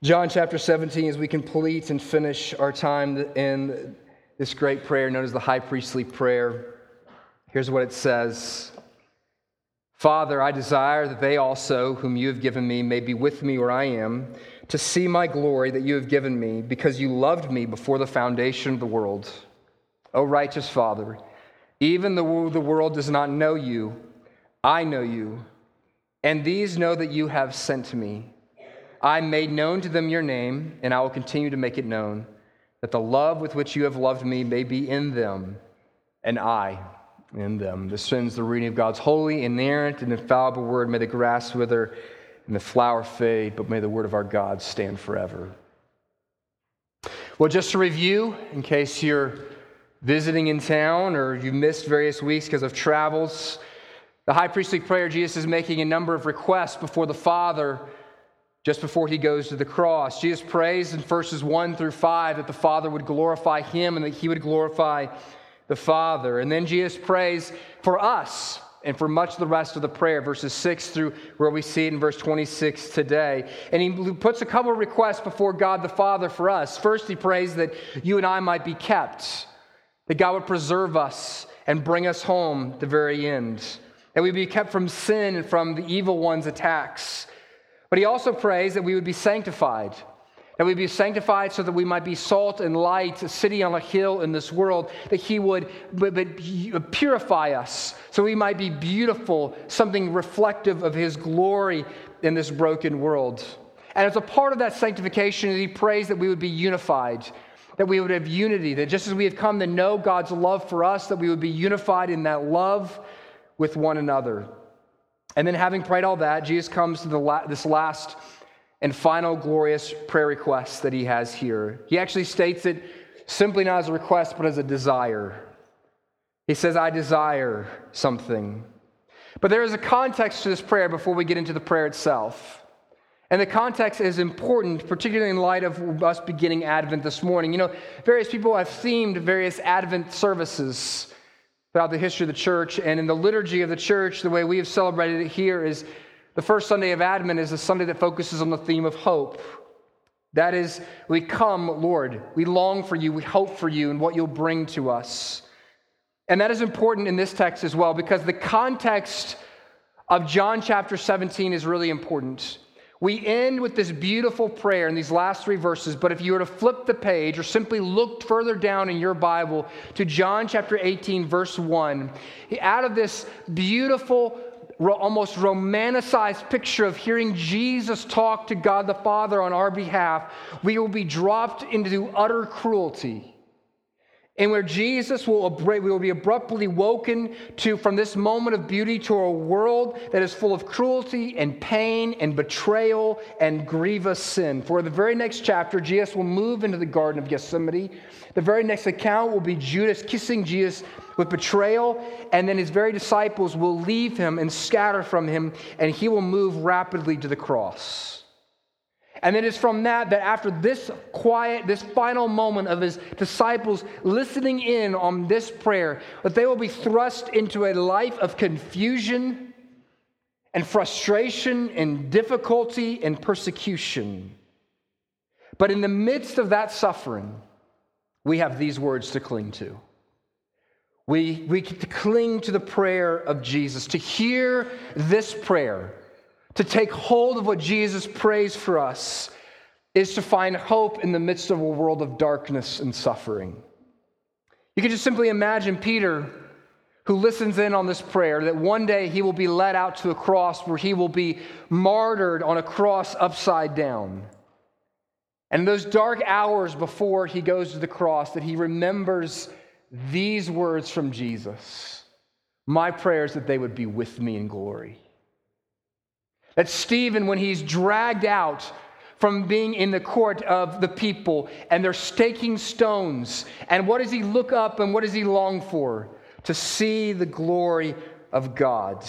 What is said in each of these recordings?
John chapter 17, as we complete and finish our time in this great prayer known as the high priestly prayer, here's what it says Father, I desire that they also, whom you have given me, may be with me where I am, to see my glory that you have given me, because you loved me before the foundation of the world. O righteous Father, even though the world does not know you, I know you, and these know that you have sent me. I made known to them your name, and I will continue to make it known, that the love with which you have loved me may be in them, and I in them. This ends the reading of God's holy, inerrant, and infallible word. May the grass wither and the flower fade, but may the word of our God stand forever. Well, just to review, in case you're visiting in town or you missed various weeks because of travels, the high priestly prayer, Jesus is making a number of requests before the Father just before he goes to the cross. Jesus prays in verses 1 through 5 that the Father would glorify him and that he would glorify the Father. And then Jesus prays for us and for much of the rest of the prayer, verses 6 through where we see it in verse 26 today. And he puts a couple of requests before God the Father for us. First, he prays that you and I might be kept, that God would preserve us and bring us home the very end, that we be kept from sin and from the evil one's attacks but he also prays that we would be sanctified, that we be sanctified so that we might be salt and light, a city on a hill in this world, that he would uh, purify us so we might be beautiful, something reflective of his glory in this broken world. And as a part of that sanctification, he prays that we would be unified, that we would have unity, that just as we have come to know God's love for us, that we would be unified in that love with one another. And then, having prayed all that, Jesus comes to la- this last and final glorious prayer request that he has here. He actually states it simply not as a request, but as a desire. He says, I desire something. But there is a context to this prayer before we get into the prayer itself. And the context is important, particularly in light of us beginning Advent this morning. You know, various people have themed various Advent services throughout the history of the church. And in the liturgy of the church, the way we have celebrated it here is the first Sunday of Advent is a Sunday that focuses on the theme of hope. That is, we come, Lord, we long for you, we hope for you and what you'll bring to us. And that is important in this text as well because the context of John chapter 17 is really important. We end with this beautiful prayer in these last three verses, but if you were to flip the page or simply look further down in your Bible to John chapter 18, verse 1, out of this beautiful, almost romanticized picture of hearing Jesus talk to God the Father on our behalf, we will be dropped into utter cruelty and where Jesus will, will be abruptly woken to from this moment of beauty to a world that is full of cruelty and pain and betrayal and grievous sin. For the very next chapter, Jesus will move into the Garden of Gethsemane. The very next account will be Judas kissing Jesus with betrayal, and then his very disciples will leave him and scatter from him, and he will move rapidly to the cross. And it is from that that after this quiet, this final moment of his disciples listening in on this prayer, that they will be thrust into a life of confusion and frustration and difficulty and persecution. But in the midst of that suffering, we have these words to cling to. We, we cling to the prayer of Jesus, to hear this prayer to take hold of what Jesus prays for us is to find hope in the midst of a world of darkness and suffering. You can just simply imagine Peter, who listens in on this prayer, that one day he will be led out to a cross where he will be martyred on a cross upside down. And those dark hours before he goes to the cross, that he remembers these words from Jesus My prayer is that they would be with me in glory. That Stephen, when he's dragged out from being in the court of the people and they're staking stones, and what does he look up and what does he long for? To see the glory of God.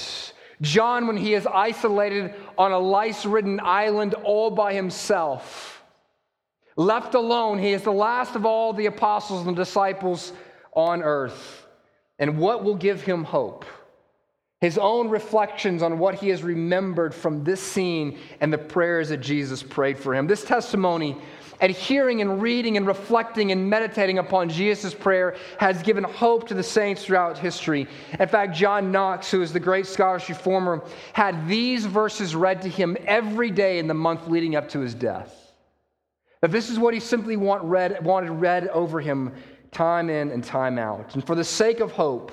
John, when he is isolated on a lice ridden island all by himself, left alone, he is the last of all the apostles and disciples on earth. And what will give him hope? His own reflections on what he has remembered from this scene and the prayers that Jesus prayed for him. This testimony, and hearing and reading and reflecting and meditating upon Jesus' prayer, has given hope to the saints throughout history. In fact, John Knox, who is the great Scottish reformer, had these verses read to him every day in the month leading up to his death. That this is what he simply want read, wanted read over him time in and time out. And for the sake of hope,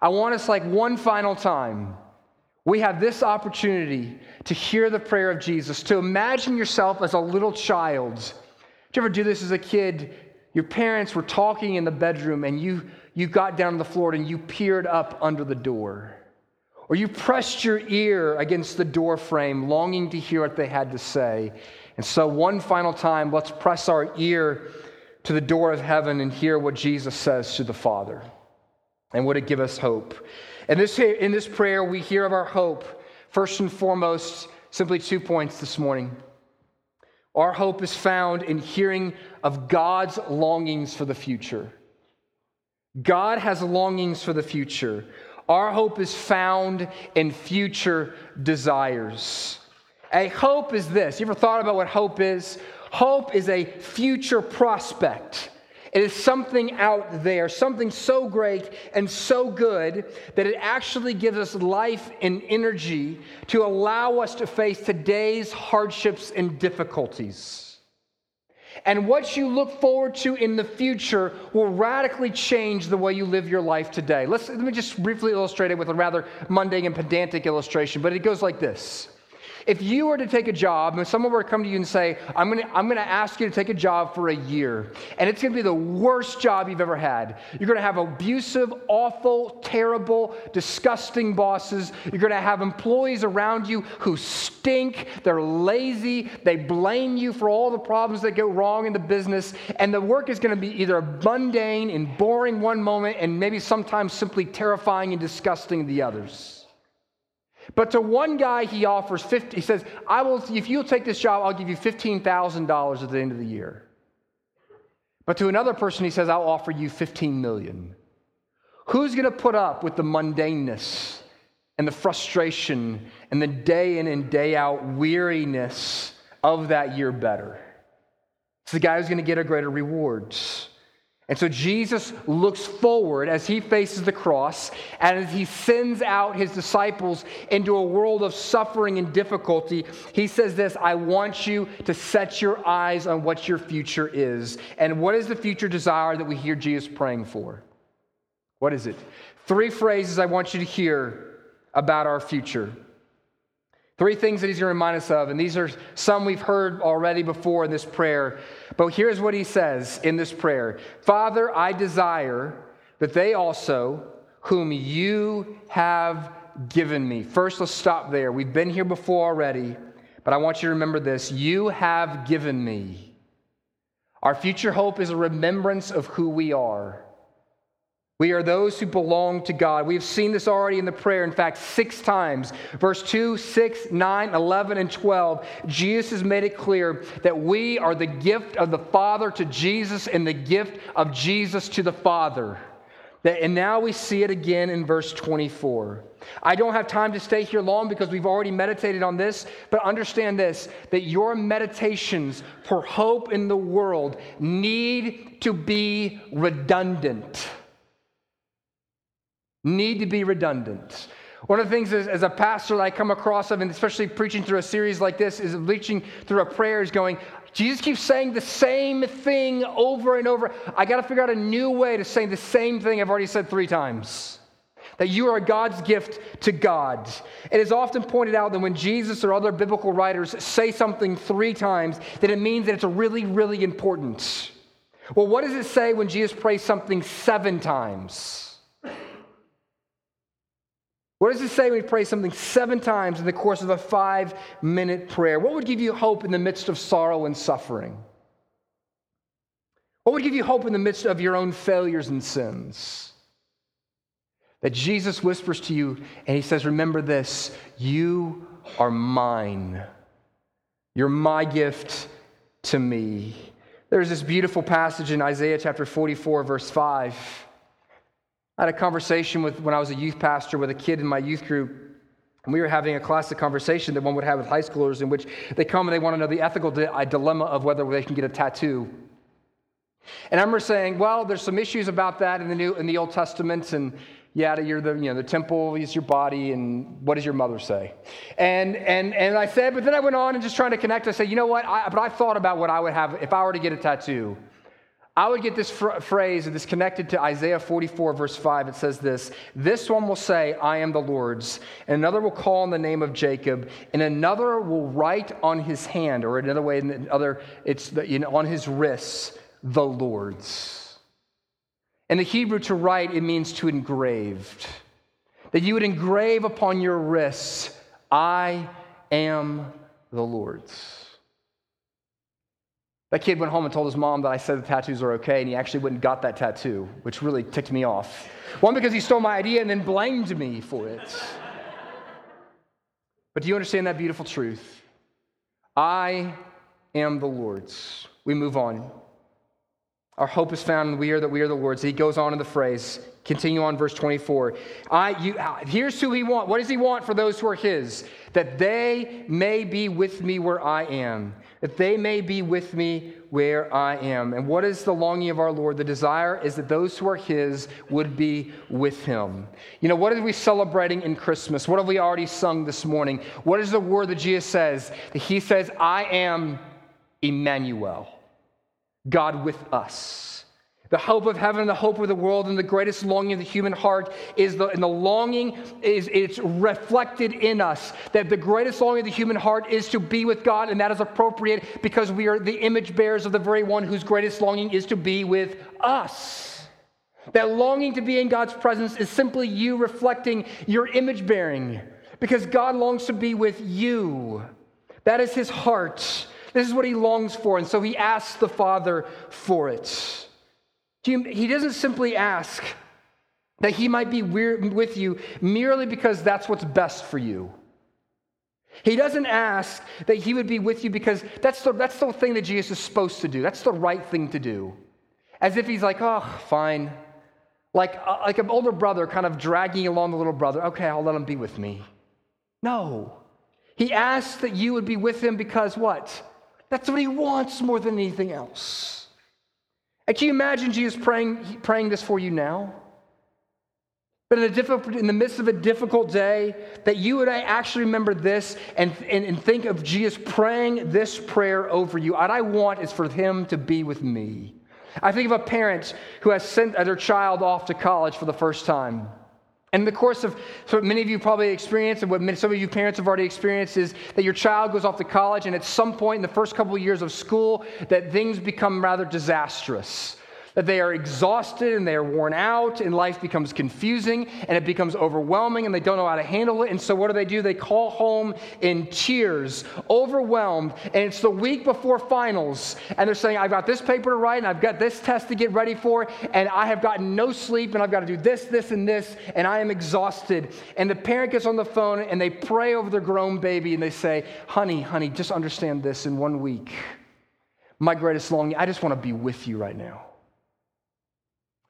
I want us, like one final time, we have this opportunity to hear the prayer of Jesus, to imagine yourself as a little child. Did you ever do this as a kid? Your parents were talking in the bedroom and you, you got down on the floor and you peered up under the door. Or you pressed your ear against the door frame, longing to hear what they had to say. And so, one final time, let's press our ear to the door of heaven and hear what Jesus says to the Father. And would it give us hope? And this, in this prayer, we hear of our hope. First and foremost, simply two points this morning. Our hope is found in hearing of God's longings for the future. God has longings for the future. Our hope is found in future desires. A hope is this. You ever thought about what hope is? Hope is a future prospect. It is something out there, something so great and so good that it actually gives us life and energy to allow us to face today's hardships and difficulties. And what you look forward to in the future will radically change the way you live your life today. Let's, let me just briefly illustrate it with a rather mundane and pedantic illustration, but it goes like this. If you were to take a job and someone were to come to you and say, I'm gonna, I'm gonna ask you to take a job for a year, and it's gonna be the worst job you've ever had. You're gonna have abusive, awful, terrible, disgusting bosses. You're gonna have employees around you who stink, they're lazy, they blame you for all the problems that go wrong in the business, and the work is gonna be either mundane and boring one moment and maybe sometimes simply terrifying and disgusting the others. But to one guy, he offers 50, he says, I will, if you'll take this job, I'll give you $15,000 at the end of the year. But to another person, he says, I'll offer you 15 million. Who's going to put up with the mundaneness and the frustration and the day in and day out weariness of that year better? It's the guy who's going to get a greater rewards. And so Jesus looks forward as he faces the cross and as he sends out his disciples into a world of suffering and difficulty. He says this I want you to set your eyes on what your future is. And what is the future desire that we hear Jesus praying for? What is it? Three phrases I want you to hear about our future. Three things that he's going to remind us of, and these are some we've heard already before in this prayer. But here's what he says in this prayer Father, I desire that they also, whom you have given me. First, let's stop there. We've been here before already, but I want you to remember this. You have given me. Our future hope is a remembrance of who we are. We are those who belong to God. We have seen this already in the prayer, in fact, six times. Verse 2, 6, 9, 11, and 12. Jesus has made it clear that we are the gift of the Father to Jesus and the gift of Jesus to the Father. And now we see it again in verse 24. I don't have time to stay here long because we've already meditated on this, but understand this that your meditations for hope in the world need to be redundant need to be redundant. One of the things as, as a pastor that I come across of, and especially preaching through a series like this, is reaching through a prayer is going, Jesus keeps saying the same thing over and over. I got to figure out a new way to say the same thing I've already said three times. That you are God's gift to God. It is often pointed out that when Jesus or other biblical writers say something three times, that it means that it's really, really important. Well, what does it say when Jesus prays something seven times? What does it say when we pray something seven times in the course of a five minute prayer? What would give you hope in the midst of sorrow and suffering? What would give you hope in the midst of your own failures and sins? That Jesus whispers to you and he says, Remember this, you are mine. You're my gift to me. There's this beautiful passage in Isaiah chapter 44, verse 5 I had a conversation with when I was a youth pastor with a kid in my youth group. And we were having a classic conversation that one would have with high schoolers in which they come and they want to know the ethical uh, dilemma of whether they can get a tattoo. And I remember saying, well, there's some issues about that in the New in the Old Testament, and yeah, you're the, you know, the temple is your body, and what does your mother say? And, and, and I said, but then I went on and just trying to connect. I said, you know what? I, but I thought about what I would have if I were to get a tattoo. I would get this fr- phrase, this connected to Isaiah 44, verse 5. It says this This one will say, I am the Lord's, and another will call on the name of Jacob, and another will write on his hand, or another way, another, it's the, you know, on his wrists, the Lord's. In the Hebrew, to write, it means to engraved. That you would engrave upon your wrists, I am the Lord's. That kid went home and told his mom that I said the tattoos are okay, and he actually went and got that tattoo, which really ticked me off. One, because he stole my idea and then blamed me for it. but do you understand that beautiful truth? I am the Lord's. We move on. Our hope is found in we are that we are the Lord's. He goes on in the phrase, continue on verse 24. I, you, here's who he wants. What does he want for those who are his? That they may be with me where I am. That they may be with me where I am. And what is the longing of our Lord? The desire is that those who are his would be with him. You know, what are we celebrating in Christmas? What have we already sung this morning? What is the word that Jesus says? That He says, I am Emmanuel. God with us. The hope of heaven, and the hope of the world, and the greatest longing of the human heart is the, and the longing is it's reflected in us. That the greatest longing of the human heart is to be with God, and that is appropriate because we are the image bearers of the very one whose greatest longing is to be with us. That longing to be in God's presence is simply you reflecting your image bearing because God longs to be with you. That is his heart. This is what he longs for, and so he asks the Father for it. He doesn't simply ask that he might be with you merely because that's what's best for you. He doesn't ask that he would be with you because that's the, that's the thing that Jesus is supposed to do. That's the right thing to do. As if he's like, oh, fine. Like, uh, like an older brother kind of dragging along the little brother. Okay, I'll let him be with me. No. He asks that you would be with him because what? That's what he wants more than anything else. And can you imagine Jesus praying, praying this for you now? But in, a in the midst of a difficult day, that you and I actually remember this and, and, and think of Jesus praying this prayer over you. What I want is for him to be with me. I think of a parent who has sent their child off to college for the first time. And in the course of so many of you probably experienced, and what many, some of you parents have already experienced, is that your child goes off to college, and at some point in the first couple of years of school, that things become rather disastrous that they are exhausted and they are worn out, and life becomes confusing and it becomes overwhelming and they don't know how to handle it. And so, what do they do? They call home in tears, overwhelmed, and it's the week before finals, and they're saying, I've got this paper to write and I've got this test to get ready for, and I have gotten no sleep and I've got to do this, this, and this, and I am exhausted. And the parent gets on the phone and they pray over their grown baby and they say, Honey, honey, just understand this in one week. My greatest longing, I just want to be with you right now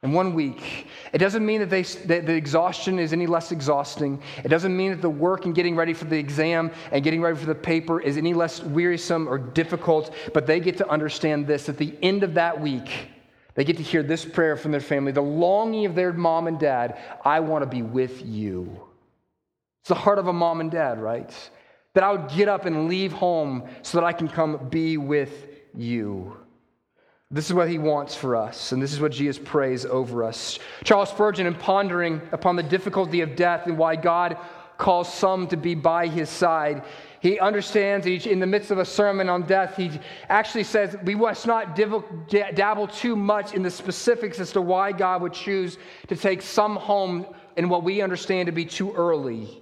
in one week. It doesn't mean that, they, that the exhaustion is any less exhausting. It doesn't mean that the work and getting ready for the exam and getting ready for the paper is any less wearisome or difficult, but they get to understand this at the end of that week. They get to hear this prayer from their family, the longing of their mom and dad I want to be with you. It's the heart of a mom and dad, right? That I would get up and leave home so that I can come be with you. This is what he wants for us, and this is what Jesus prays over us. Charles Spurgeon, in pondering upon the difficulty of death and why God calls some to be by his side, he understands in the midst of a sermon on death, he actually says we must not dabble too much in the specifics as to why God would choose to take some home in what we understand to be too early.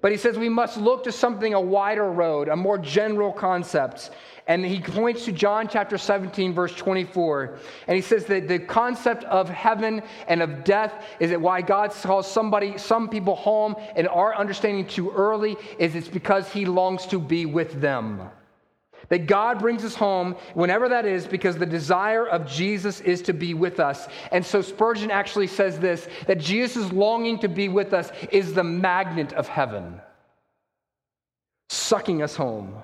But he says we must look to something a wider road, a more general concept. And he points to John chapter 17, verse 24. And he says that the concept of heaven and of death is that why God calls somebody, some people home, and our understanding too early is it's because he longs to be with them. That God brings us home whenever that is because the desire of Jesus is to be with us. And so Spurgeon actually says this that Jesus' longing to be with us is the magnet of heaven, sucking us home.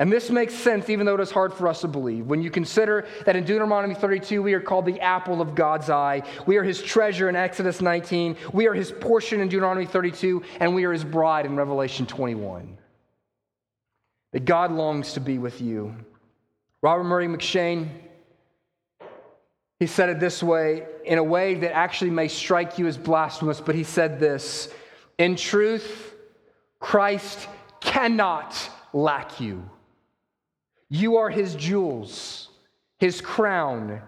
And this makes sense, even though it is hard for us to believe. When you consider that in Deuteronomy 32, we are called the apple of God's eye, we are his treasure in Exodus 19, we are his portion in Deuteronomy 32, and we are his bride in Revelation 21. That God longs to be with you. Robert Murray M'Cheyne, he said it this way, in a way that actually may strike you as blasphemous, but he said this In truth, Christ cannot lack you. You are his jewels, his crown.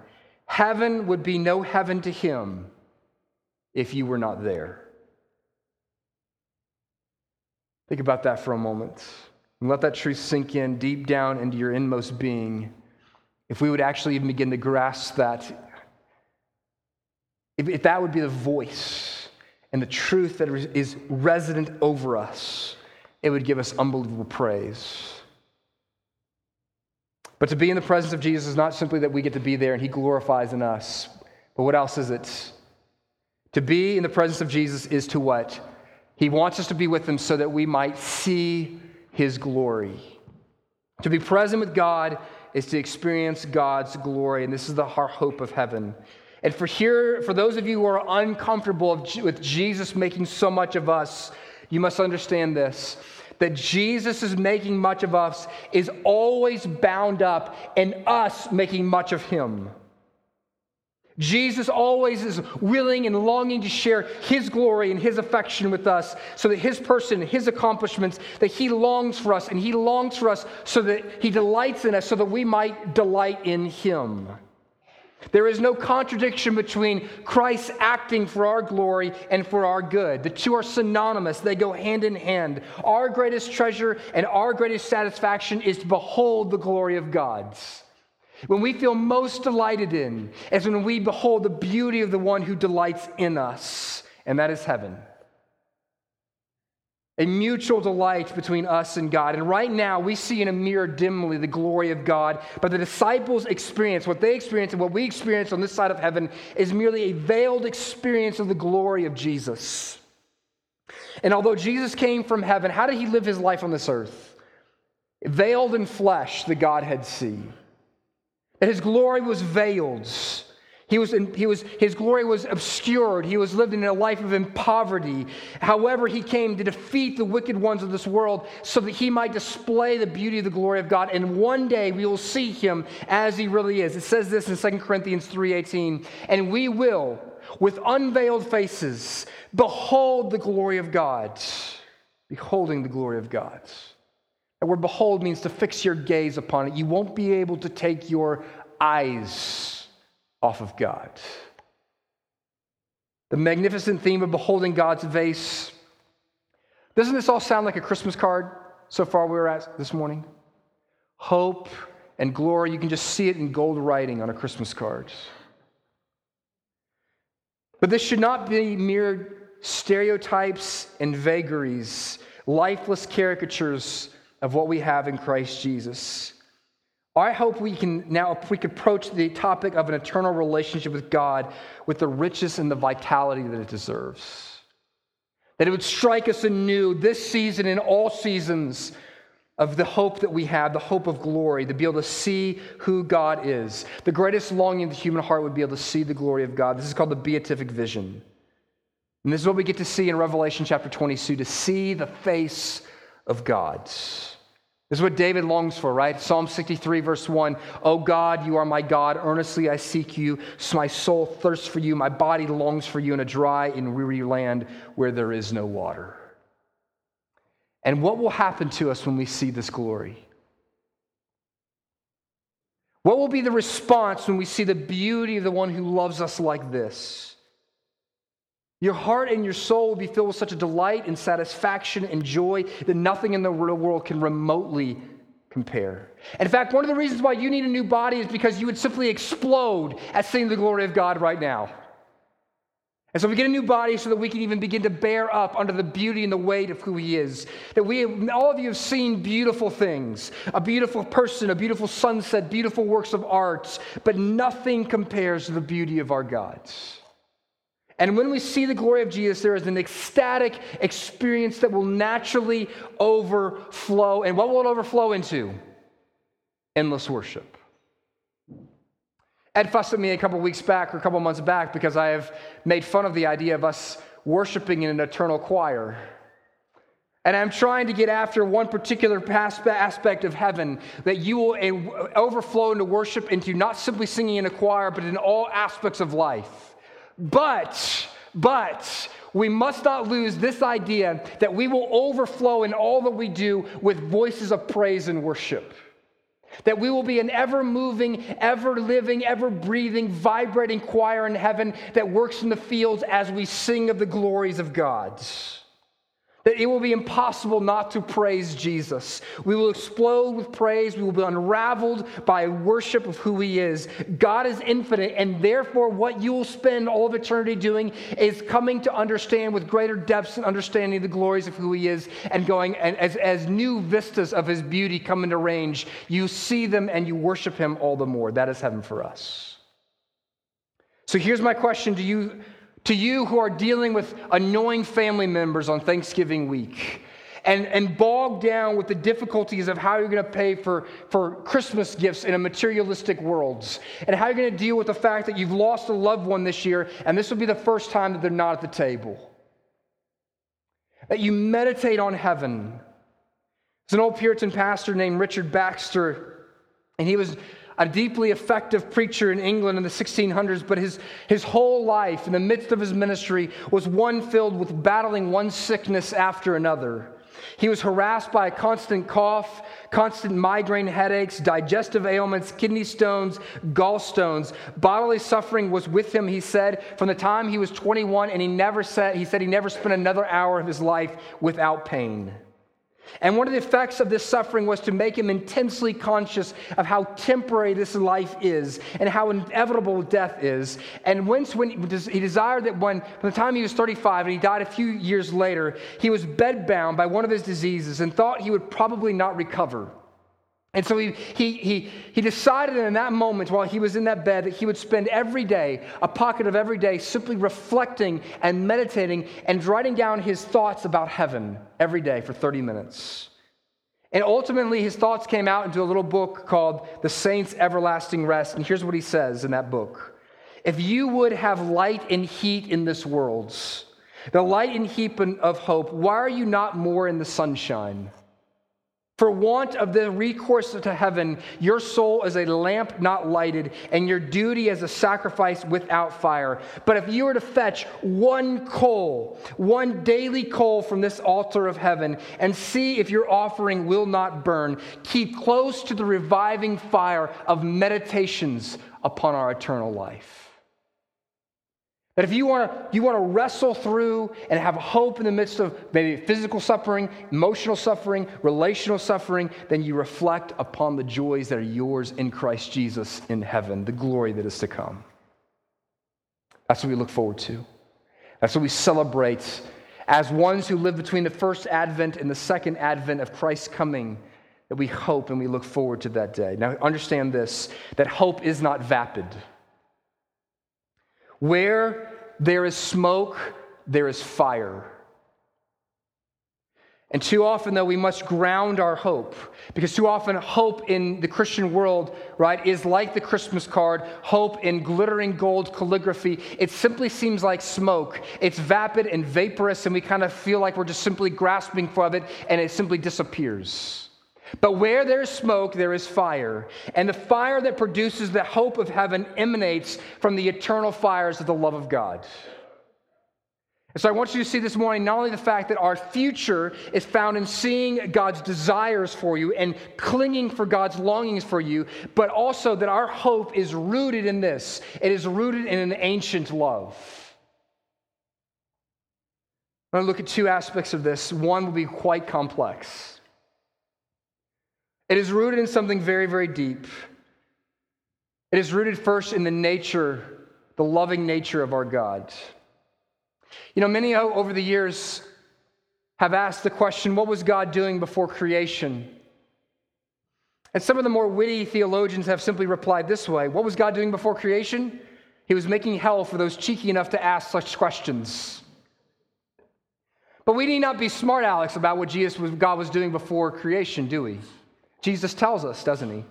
Heaven would be no heaven to him if you were not there. Think about that for a moment and let that truth sink in deep down into your inmost being. If we would actually even begin to grasp that, if, that would be the voice and the truth that is resident over us, it would give us unbelievable praise. But to be in the presence of Jesus is not simply that we get to be there and he glorifies in us, but what else is it? To be in the presence of Jesus is to what? He wants us to be with him so that we might see his glory. To be present with God is to experience God's glory, and this is the hope of heaven. And for here, for those of you who are uncomfortable with Jesus making so much of us, you must understand this that Jesus is making much of us is always bound up in us making much of him. Jesus always is willing and longing to share his glory and his affection with us so that his person, his accomplishments, that he longs for us and he longs for us so that he delights in us so that we might delight in him. There is no contradiction between Christ acting for our glory and for our good. The two are synonymous, they go hand in hand. Our greatest treasure and our greatest satisfaction is to behold the glory of God's. When we feel most delighted in is when we behold the beauty of the one who delights in us, and that is heaven a mutual delight between us and God. And right now, we see in a mirror dimly the glory of God, but the disciples' experience, what they experience and what we experience on this side of heaven, is merely a veiled experience of the glory of Jesus. And although Jesus came from heaven, how did he live his life on this earth? Veiled in flesh, the Godhead see. That his glory was veiled. He was, in, he was, his glory was obscured. He was living in a life of poverty. However, he came to defeat the wicked ones of this world so that he might display the beauty of the glory of God. And one day we will see him as he really is. It says this in 2 Corinthians 3.18, and we will, with unveiled faces, behold the glory of God. Beholding the glory of God. The word behold means to fix your gaze upon it. You won't be able to take your eyes off of God. The magnificent theme of beholding God's face. Doesn't this all sound like a Christmas card so far we were at this morning? Hope and glory, you can just see it in gold writing on a Christmas card. But this should not be mere stereotypes and vagaries, lifeless caricatures of what we have in Christ Jesus. I hope we can now, we could approach the topic of an eternal relationship with God with the richness and the vitality that it deserves. That it would strike us anew this season and all seasons of the hope that we have, the hope of glory, to be able to see who God is. The greatest longing of the human heart would be able to see the glory of God. This is called the beatific vision. And this is what we get to see in Revelation chapter 22 to see the face of God. This is what David longs for, right? Psalm 63, verse 1. Oh God, you are my God. Earnestly I seek you. So my soul thirsts for you. My body longs for you in a dry and weary land where there is no water. And what will happen to us when we see this glory? What will be the response when we see the beauty of the one who loves us like this? Your heart and your soul will be filled with such a delight and satisfaction and joy that nothing in the real world can remotely compare. in fact, one of the reasons why you need a new body is because you would simply explode at seeing the glory of God right now. And so we get a new body so that we can even begin to bear up under the beauty and the weight of who he is. That we, all of you have seen beautiful things a beautiful person, a beautiful sunset, beautiful works of art, but nothing compares to the beauty of our God. And when we see the glory of Jesus, there is an ecstatic experience that will naturally overflow. And what will it overflow into? Endless worship. Ed fussed at me a couple weeks back or a couple months back because I have made fun of the idea of us worshiping in an eternal choir. And I'm trying to get after one particular aspect of heaven that you will overflow into worship into not simply singing in a choir, but in all aspects of life. But, but, we must not lose this idea that we will overflow in all that we do with voices of praise and worship. That we will be an ever moving, ever living, ever breathing, vibrating choir in heaven that works in the fields as we sing of the glories of God. That it will be impossible not to praise Jesus. We will explode with praise. We will be unraveled by worship of who He is. God is infinite, and therefore, what you will spend all of eternity doing is coming to understand with greater depths and understanding the glories of who He is, and going and as, as new vistas of His beauty come into range, you see them and you worship Him all the more. That is heaven for us. So here's my question to you to you who are dealing with annoying family members on Thanksgiving week and, and bogged down with the difficulties of how you're going to pay for, for Christmas gifts in a materialistic world, and how you're going to deal with the fact that you've lost a loved one this year, and this will be the first time that they're not at the table. That you meditate on heaven. There's an old Puritan pastor named Richard Baxter, and he was a deeply effective preacher in England in the 1600s, but his, his whole life, in the midst of his ministry, was one filled with battling one sickness after another. He was harassed by a constant cough, constant migraine headaches, digestive ailments, kidney stones, gallstones. Bodily suffering was with him, he said, from the time he was 21, and he never said, he said he never spent another hour of his life without pain. And one of the effects of this suffering was to make him intensely conscious of how temporary this life is and how inevitable death is. And once when he desired that when, by the time he was 35 and he died a few years later, he was bedbound by one of his diseases and thought he would probably not recover. And so he, he, he, he decided in that moment while he was in that bed that he would spend every day, a pocket of every day, simply reflecting and meditating and writing down his thoughts about heaven every day for 30 minutes. And ultimately, his thoughts came out into a little book called The Saints' Everlasting Rest. And here's what he says in that book If you would have light and heat in this world, the light and heat of hope, why are you not more in the sunshine? For want of the recourse to heaven, your soul is a lamp not lighted, and your duty as a sacrifice without fire. But if you were to fetch one coal, one daily coal from this altar of heaven, and see if your offering will not burn, keep close to the reviving fire of meditations upon our eternal life. That if you want to you want to wrestle through and have hope in the midst of maybe physical suffering, emotional suffering, relational suffering, then you reflect upon the joys that are yours in Christ Jesus in heaven, the glory that is to come. That's what we look forward to. That's what we celebrate as ones who live between the first advent and the second advent of Christ's coming. That we hope and we look forward to that day. Now, understand this that hope is not vapid. Where there is smoke, there is fire. And too often, though, we must ground our hope because too often, hope in the Christian world, right, is like the Christmas card, hope in glittering gold calligraphy. It simply seems like smoke. It's vapid and vaporous, and we kind of feel like we're just simply grasping for it, and it simply disappears. But where there is smoke, there is fire. And the fire that produces the hope of heaven emanates from the eternal fires of the love of God. And so I want you to see this morning not only the fact that our future is found in seeing God's desires for you and clinging for God's longings for you, but also that our hope is rooted in this. It is rooted in an ancient love. I'm going to look at two aspects of this. One will be quite complex. It is rooted in something very, very deep. It is rooted first in the nature, the loving nature of our God. You know, many over the years have asked the question what was God doing before creation? And some of the more witty theologians have simply replied this way What was God doing before creation? He was making hell for those cheeky enough to ask such questions. But we need not be smart Alex about what Jesus was, God was doing before creation, do we? Jesus tells us, doesn't he?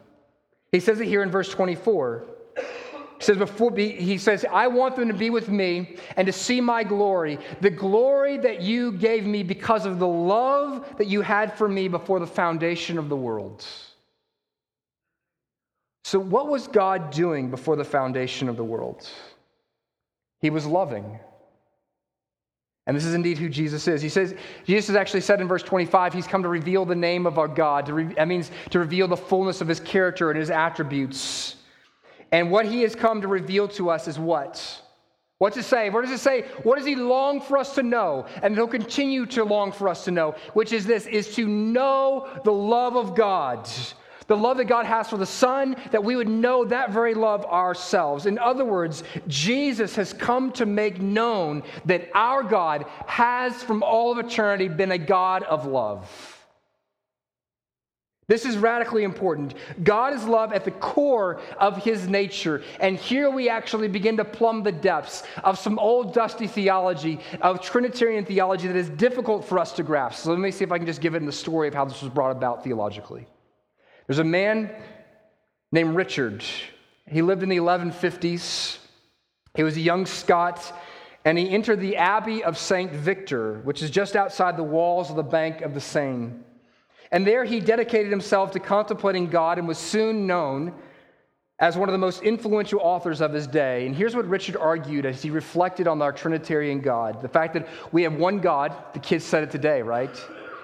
He says it here in verse 24. He says, before, he says, I want them to be with me and to see my glory, the glory that you gave me because of the love that you had for me before the foundation of the world. So, what was God doing before the foundation of the world? He was loving. And this is indeed who Jesus is. He says, Jesus has actually said in verse 25, he's come to reveal the name of our God. Re- that means to reveal the fullness of his character and his attributes. And what he has come to reveal to us is what? What's it say? What does it say? What does he long for us to know? And he'll continue to long for us to know, which is this, is to know the love of God the love that God has for the Son, that we would know that very love ourselves. In other words, Jesus has come to make known that our God has from all of eternity been a God of love. This is radically important. God is love at the core of his nature. And here we actually begin to plumb the depths of some old dusty theology, of Trinitarian theology that is difficult for us to grasp. So let me see if I can just give it in the story of how this was brought about theologically. There's a man named Richard. He lived in the 1150s. He was a young Scot, and he entered the Abbey of St. Victor, which is just outside the walls of the bank of the Seine. And there he dedicated himself to contemplating God and was soon known as one of the most influential authors of his day. And here's what Richard argued as he reflected on our Trinitarian God the fact that we have one God, the kids said it today, right?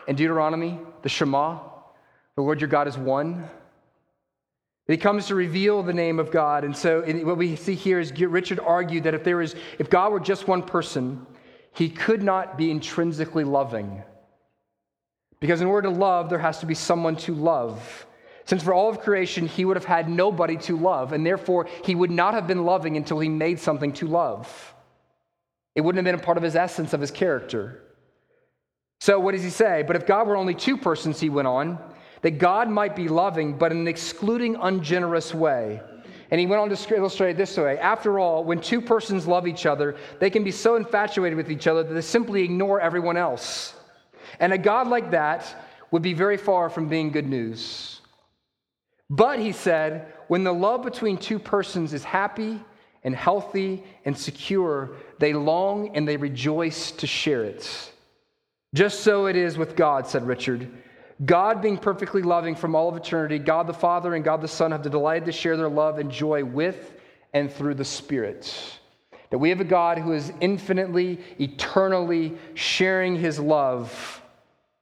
In Deuteronomy, the Shema. The Lord your God is one. He comes to reveal the name of God. And so what we see here is Richard argued that if there is, if God were just one person, he could not be intrinsically loving. Because in order to love, there has to be someone to love. Since for all of creation, he would have had nobody to love, and therefore he would not have been loving until he made something to love. It wouldn't have been a part of his essence, of his character. So, what does he say? But if God were only two persons, he went on, that God might be loving, but in an excluding, ungenerous way. And he went on to illustrate this way After all, when two persons love each other, they can be so infatuated with each other that they simply ignore everyone else. And a God like that would be very far from being good news. But, he said, when the love between two persons is happy and healthy and secure, they long and they rejoice to share it. Just so it is with God, said Richard. God being perfectly loving from all of eternity, God the Father and God the Son have delighted to share their love and joy with and through the Spirit. That we have a God who is infinitely, eternally sharing his love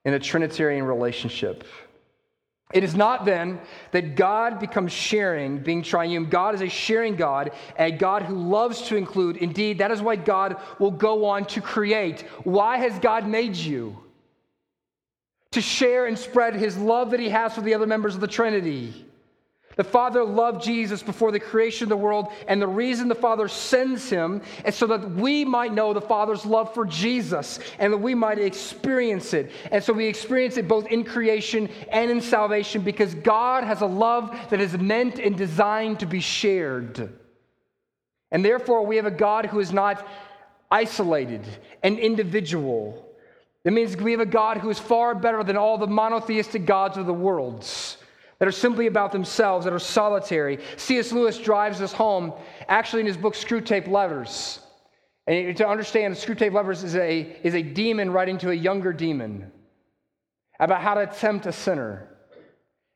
in a Trinitarian relationship. It is not then that God becomes sharing, being triune. God is a sharing God, a God who loves to include. Indeed, that is why God will go on to create. Why has God made you? To share and spread his love that he has for the other members of the Trinity. The Father loved Jesus before the creation of the world, and the reason the Father sends him is so that we might know the Father's love for Jesus and that we might experience it. And so we experience it both in creation and in salvation because God has a love that is meant and designed to be shared. And therefore, we have a God who is not isolated and individual that means we have a God who is far better than all the monotheistic gods of the worlds that are simply about themselves, that are solitary. C.S. Lewis drives this home actually in his book Screwtape Letters. And to understand, Screwtape Letters is a, is a demon writing to a younger demon about how to tempt a sinner.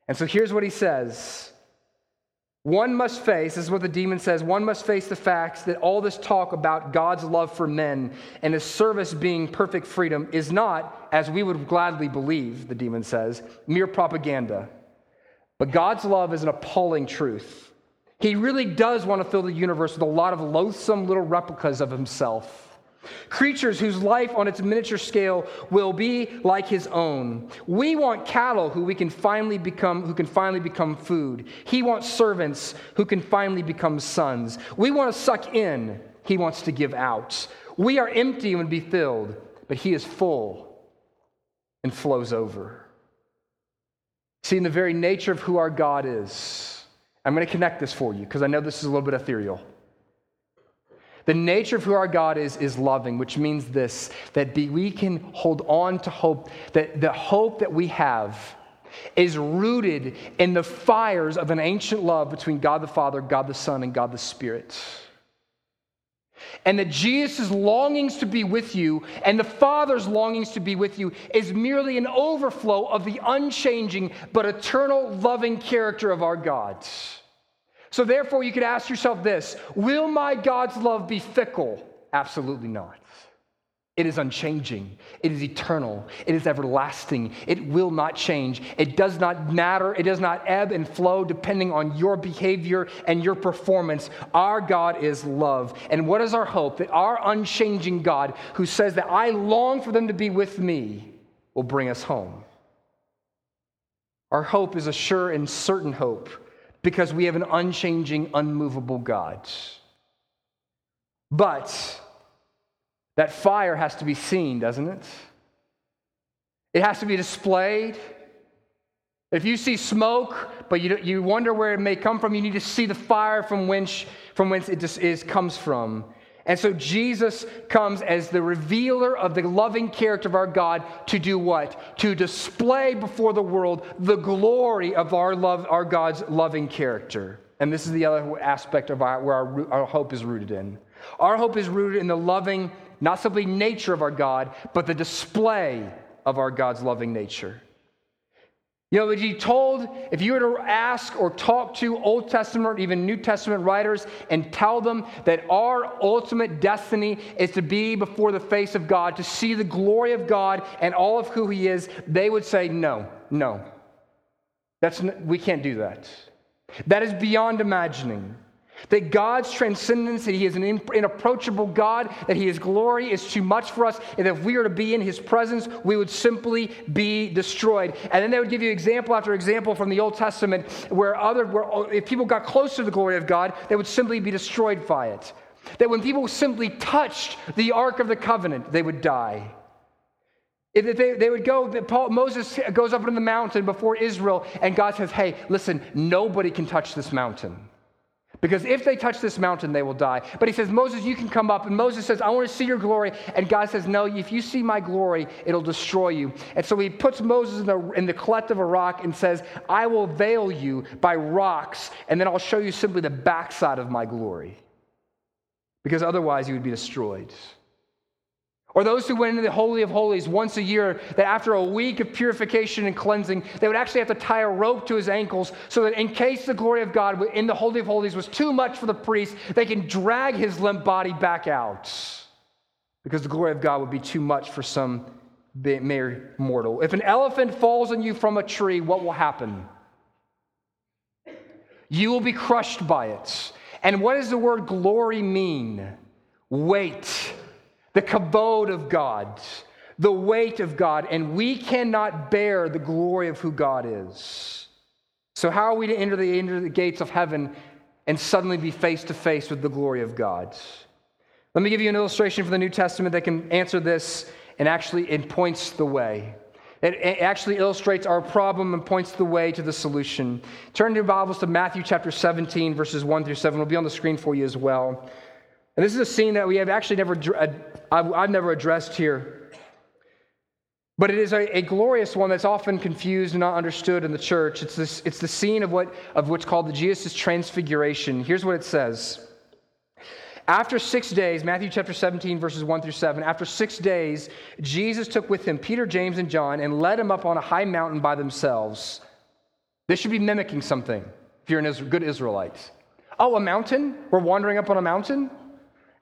And so here's what he says one must face, this is what the demon says, one must face the facts that all this talk about God's love for men and his service being perfect freedom is not, as we would gladly believe, the demon says, mere propaganda. But God's love is an appalling truth. He really does want to fill the universe with a lot of loathsome little replicas of himself. Creatures whose life on its miniature scale will be like his own. We want cattle who we can finally become who can finally become food. He wants servants who can finally become sons. We want to suck in. he wants to give out. We are empty and be filled, but he is full and flows over. See, in the very nature of who our God is, I'm going to connect this for you because I know this is a little bit ethereal. The nature of who our God is is loving, which means this that we can hold on to hope, that the hope that we have is rooted in the fires of an ancient love between God the Father, God the Son, and God the Spirit. And that Jesus' longings to be with you and the Father's longings to be with you is merely an overflow of the unchanging but eternal loving character of our God. So, therefore, you could ask yourself this Will my God's love be fickle? Absolutely not. It is unchanging. It is eternal. It is everlasting. It will not change. It does not matter. It does not ebb and flow depending on your behavior and your performance. Our God is love. And what is our hope? That our unchanging God, who says that I long for them to be with me, will bring us home. Our hope is a sure and certain hope because we have an unchanging, unmovable God. But that fire has to be seen, doesn't it? It has to be displayed. If you see smoke, but you, you wonder where it may come from, you need to see the fire from whence, from whence it is, comes from. And so Jesus comes as the revealer of the loving character of our God to do what? To display before the world the glory of our love, our God's loving character. And this is the other aspect of our, where our, our hope is rooted in. Our hope is rooted in the loving, not simply nature of our God, but the display of our God's loving nature. You know, you told, if you were to ask or talk to Old Testament, or even New Testament writers, and tell them that our ultimate destiny is to be before the face of God, to see the glory of God and all of who He is, they would say, no, no. That's, we can't do that. That is beyond imagining. That God's transcendence, that He is an inapproachable God, that His glory is too much for us, and if we were to be in His presence, we would simply be destroyed. And then they would give you example after example from the Old Testament where other, where oh, if people got close to the glory of God, they would simply be destroyed by it. That when people simply touched the Ark of the Covenant, they would die. If they, they would go, Paul, Moses goes up on the mountain before Israel, and God says, Hey, listen, nobody can touch this mountain. Because if they touch this mountain, they will die. But he says, Moses, you can come up. And Moses says, I want to see your glory. And God says, No, if you see my glory, it'll destroy you. And so he puts Moses in the, in the cleft of a rock and says, I will veil you by rocks, and then I'll show you simply the backside of my glory. Because otherwise, you would be destroyed. Or those who went into the Holy of Holies once a year, that after a week of purification and cleansing, they would actually have to tie a rope to his ankles so that in case the glory of God in the Holy of Holies was too much for the priest, they can drag his limp body back out. Because the glory of God would be too much for some mere mortal. If an elephant falls on you from a tree, what will happen? You will be crushed by it. And what does the word glory mean? Weight the kabod of God, the weight of God, and we cannot bear the glory of who God is. So, how are we to enter the, enter the gates of heaven and suddenly be face to face with the glory of God? Let me give you an illustration from the New Testament that can answer this and actually it points the way. It actually illustrates our problem and points the way to the solution. Turn your Bibles to Matthew chapter 17, verses 1 through 7. It'll be on the screen for you as well. And this is a scene that we have actually never, uh, I've never addressed here. But it is a, a, glorious one that's often confused and not understood in the church. It's, this, it's the scene of, what, of what's called the Jesus' transfiguration. Here's what it says. After six days, Matthew chapter 17, verses 1 through 7, after six days, Jesus took with him Peter, James, and John and led them up on a high mountain by themselves. This should be mimicking something if you're a good Israelite. Oh, a mountain? We're wandering up on a mountain?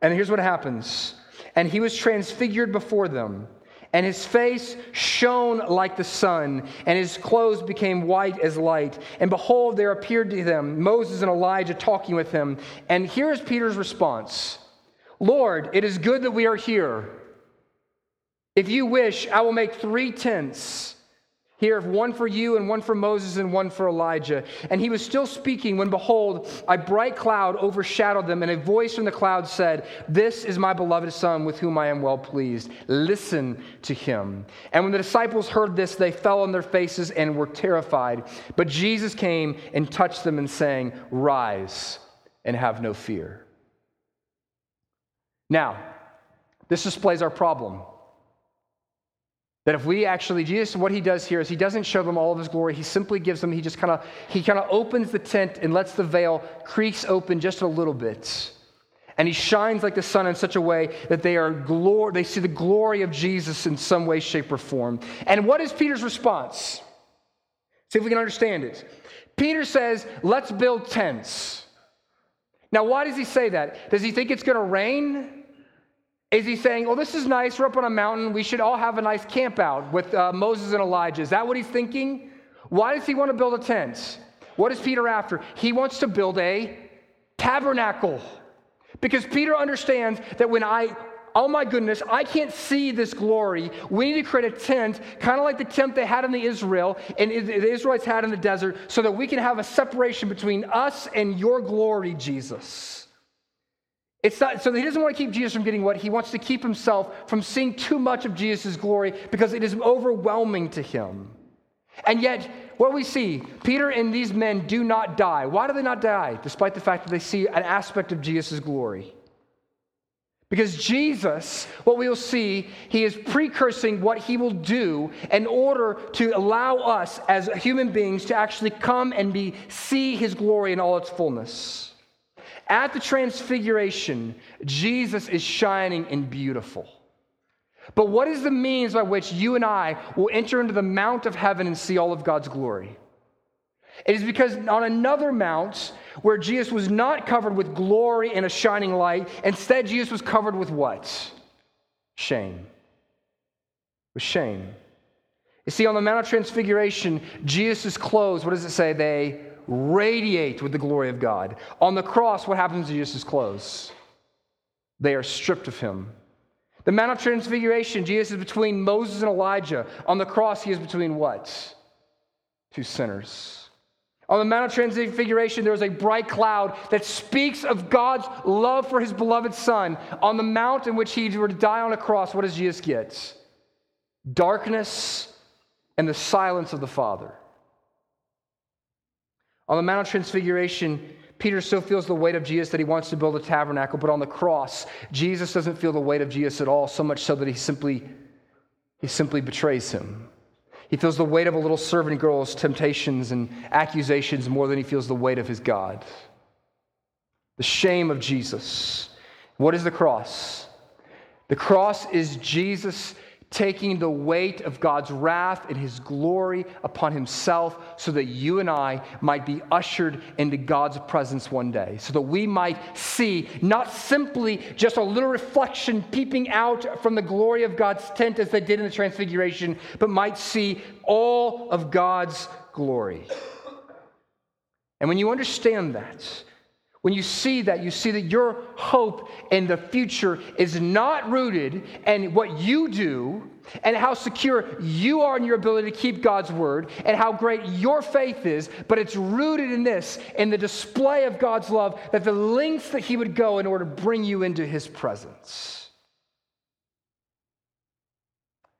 And here's what happens And he was transfigured before them, and his face shone like the sun, and his clothes became white as light. And behold, there appeared to them Moses and Elijah talking with him. And here's Peter's response Lord, it is good that we are here. If you wish, I will make three tents Here, one for you, and one for Moses, and one for Elijah. And he was still speaking when, behold, a bright cloud overshadowed them, and a voice from the cloud said, This is my beloved Son, with whom I am well pleased. Listen to him. And when the disciples heard this, they fell on their faces and were terrified. But Jesus came and touched them, and saying, Rise and have no fear. Now, this displays our problem. That if we actually, Jesus, what he does here is he doesn't show them all of his glory. He simply gives them, he just kind of, he kind of opens the tent and lets the veil creaks open just a little bit. And he shines like the sun in such a way that they are glory, they see the glory of Jesus in some way, shape, or form. And what is Peter's response? See if we can understand it. Peter says, let's build tents. Now, why does he say that? Does he think it's going to rain? Is he saying, well, this is nice, we're up on a mountain, we should all have a nice camp out with uh, Moses and Elijah? Is that what he's thinking? Why does he want to build a tent? What is Peter after? He wants to build a tabernacle. Because Peter understands that when I, oh my goodness, I can't see this glory, we need to create a tent, kind of like the tent they had in the Israel and the Israelites had in the desert, so that we can have a separation between us and your glory, Jesus. It's not, so he doesn't want to keep Jesus from getting what he wants to keep himself from seeing too much of Jesus' glory because it is overwhelming to him. And yet, what we see, Peter and these men do not die. Why do they not die, despite the fact that they see an aspect of Jesus' glory? Because Jesus, what we will see, he is precursing what he will do in order to allow us as human beings to actually come and be see his glory in all its fullness. At the transfiguration, Jesus is shining and beautiful. But what is the means by which you and I will enter into the mount of heaven and see all of God's glory? It is because on another mount where Jesus was not covered with glory and a shining light, instead, Jesus was covered with what? Shame. With shame. You see, on the Mount of Transfiguration, Jesus' clothes, what does it say? They radiate with the glory of God. On the cross, what happens to Jesus' clothes? They are stripped of him. The Mount of Transfiguration, Jesus is between Moses and Elijah. On the cross, he is between what? Two sinners. On the Mount of Transfiguration, there is a bright cloud that speaks of God's love for his beloved Son. On the mount in which he were to die on a cross, what does Jesus get? Darkness and the silence of the Father. On the Mount of Transfiguration, Peter still feels the weight of Jesus that he wants to build a tabernacle, but on the cross, Jesus doesn't feel the weight of Jesus at all, so much so that he simply, he simply betrays him. He feels the weight of a little servant girl's temptations and accusations more than he feels the weight of his God. The shame of Jesus. What is the cross? The cross is Jesus taking the weight of God's wrath and his glory upon himself so that you and I might be ushered into God's presence one day, so that we might see not simply just a little reflection peeping out from the glory of God's tent as they did in the Transfiguration, but might see all of God's glory. And when you understand that, when you see that, you see that your hope in the future is not rooted in what you do and how secure you are in your ability to keep God's word and how great your faith is, but it's rooted in this, in the display of God's love, that the lengths that He would go in order to bring you into His presence.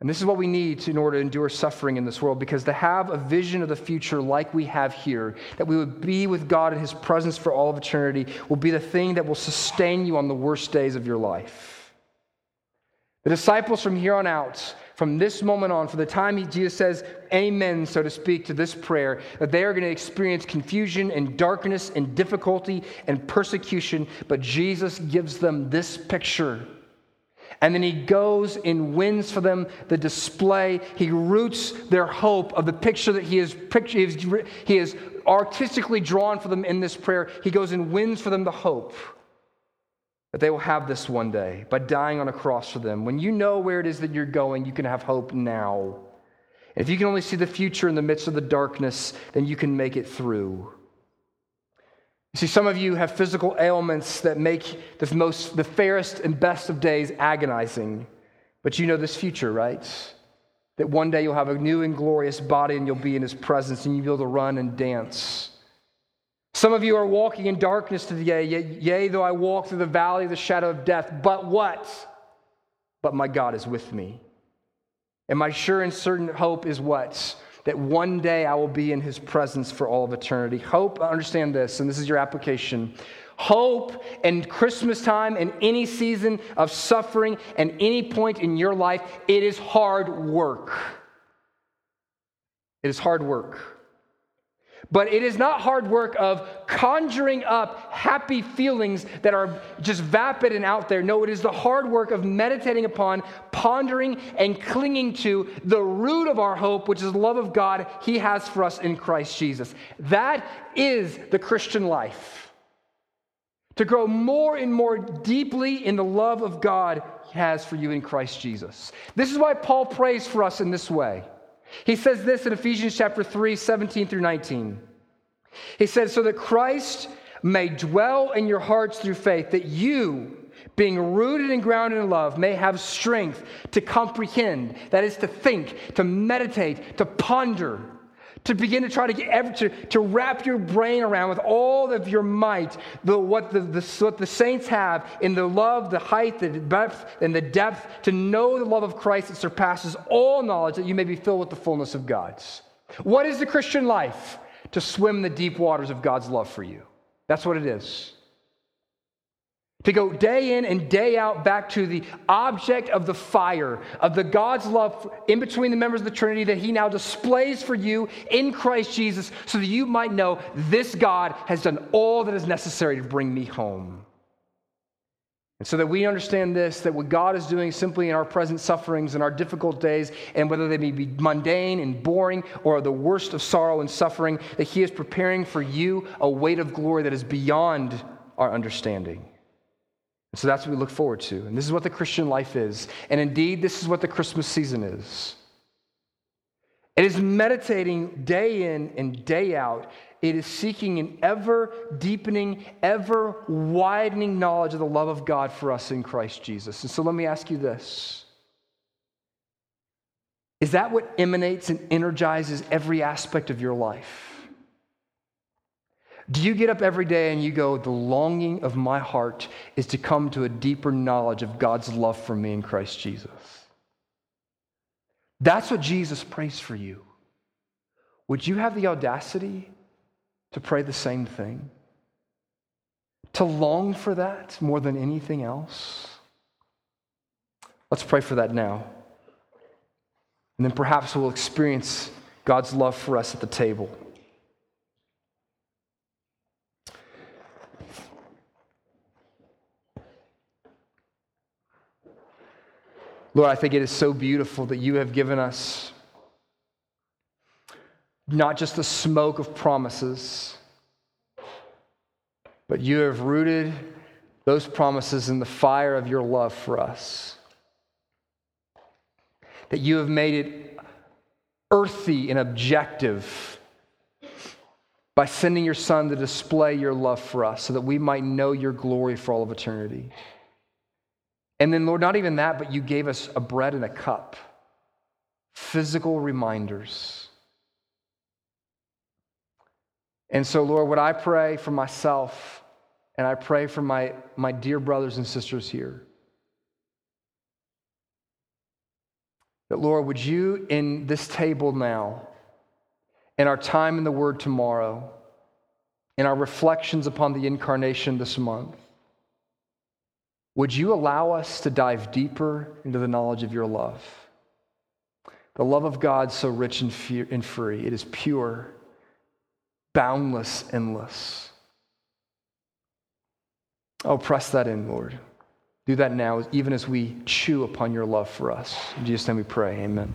And this is what we need in order to endure suffering in this world, because to have a vision of the future like we have here, that we would be with God in His presence for all of eternity, will be the thing that will sustain you on the worst days of your life. The disciples from here on out, from this moment on, for the time he, Jesus says amen, so to speak, to this prayer, that they are going to experience confusion and darkness and difficulty and persecution, but Jesus gives them this picture and then he goes and wins for them the display. He roots their hope of the picture that he has, he has artistically drawn for them in this prayer. He goes and wins for them the hope that they will have this one day by dying on a cross for them. When you know where it is that you're going, you can have hope now. If you can only see the future in the midst of the darkness, then you can make it through. See, some of you have physical ailments that make the most, the fairest and best of days agonizing, but you know this future, right? That one day you'll have a new and glorious body and you'll be in his presence and you'll be able to run and dance. Some of you are walking in darkness today, yea, though I walk through the valley of the shadow of death, but what? But my God is with me. And my sure and certain hope is what? That one day I will be in his presence for all of eternity. Hope, understand this, and this is your application. Hope and Christmas time and any season of suffering and any point in your life, it is hard work. It is hard work. But it is not hard work of conjuring up happy feelings that are just vapid and out there. No, it is the hard work of meditating upon, pondering, and clinging to the root of our hope, which is the love of God He has for us in Christ Jesus. That is the Christian life. To grow more and more deeply in the love of God He has for you in Christ Jesus. This is why Paul prays for us in this way. He says this in Ephesians chapter 3, 17 through 19. He says, So that Christ may dwell in your hearts through faith, that you, being rooted and grounded in love, may have strength to comprehend, that is, to think, to meditate, to ponder to begin to try to get to, to wrap your brain around with all of your might the, what, the, the, what the saints have in the love, the height, the depth, and the depth, to know the love of Christ that surpasses all knowledge, that you may be filled with the fullness of God's. What is the Christian life? To swim the deep waters of God's love for you. That's what it is to go day in and day out back to the object of the fire, of the God's love in between the members of the Trinity that He now displays for you in Christ Jesus, so that you might know this God has done all that is necessary to bring me home. And so that we understand this that what God is doing simply in our present sufferings and our difficult days, and whether they may be mundane and boring or the worst of sorrow and suffering, that He is preparing for you a weight of glory that is beyond our understanding. So that's what we look forward to. And this is what the Christian life is. And indeed, this is what the Christmas season is. It is meditating day in and day out. It is seeking an ever deepening, ever widening knowledge of the love of God for us in Christ Jesus. And so let me ask you this Is that what emanates and energizes every aspect of your life? Do you get up every day and you go, The longing of my heart is to come to a deeper knowledge of God's love for me in Christ Jesus? That's what Jesus prays for you. Would you have the audacity to pray the same thing? To long for that more than anything else? Let's pray for that now. And then perhaps we'll experience God's love for us at the table. Lord, I think it is so beautiful that you have given us not just the smoke of promises, but you have rooted those promises in the fire of your love for us. That you have made it earthy and objective by sending your Son to display your love for us so that we might know your glory for all of eternity. And then, Lord, not even that, but you gave us a bread and a cup, physical reminders. And so, Lord, what I pray for myself, and I pray for my, my dear brothers and sisters here, that, Lord, would you, in this table now, in our time in the Word tomorrow, in our reflections upon the incarnation this month, would you allow us to dive deeper into the knowledge of your love? The love of God so rich and free. It is pure, boundless, endless. Oh, press that in, Lord. Do that now, even as we chew upon your love for us. In Jesus' name we pray. Amen.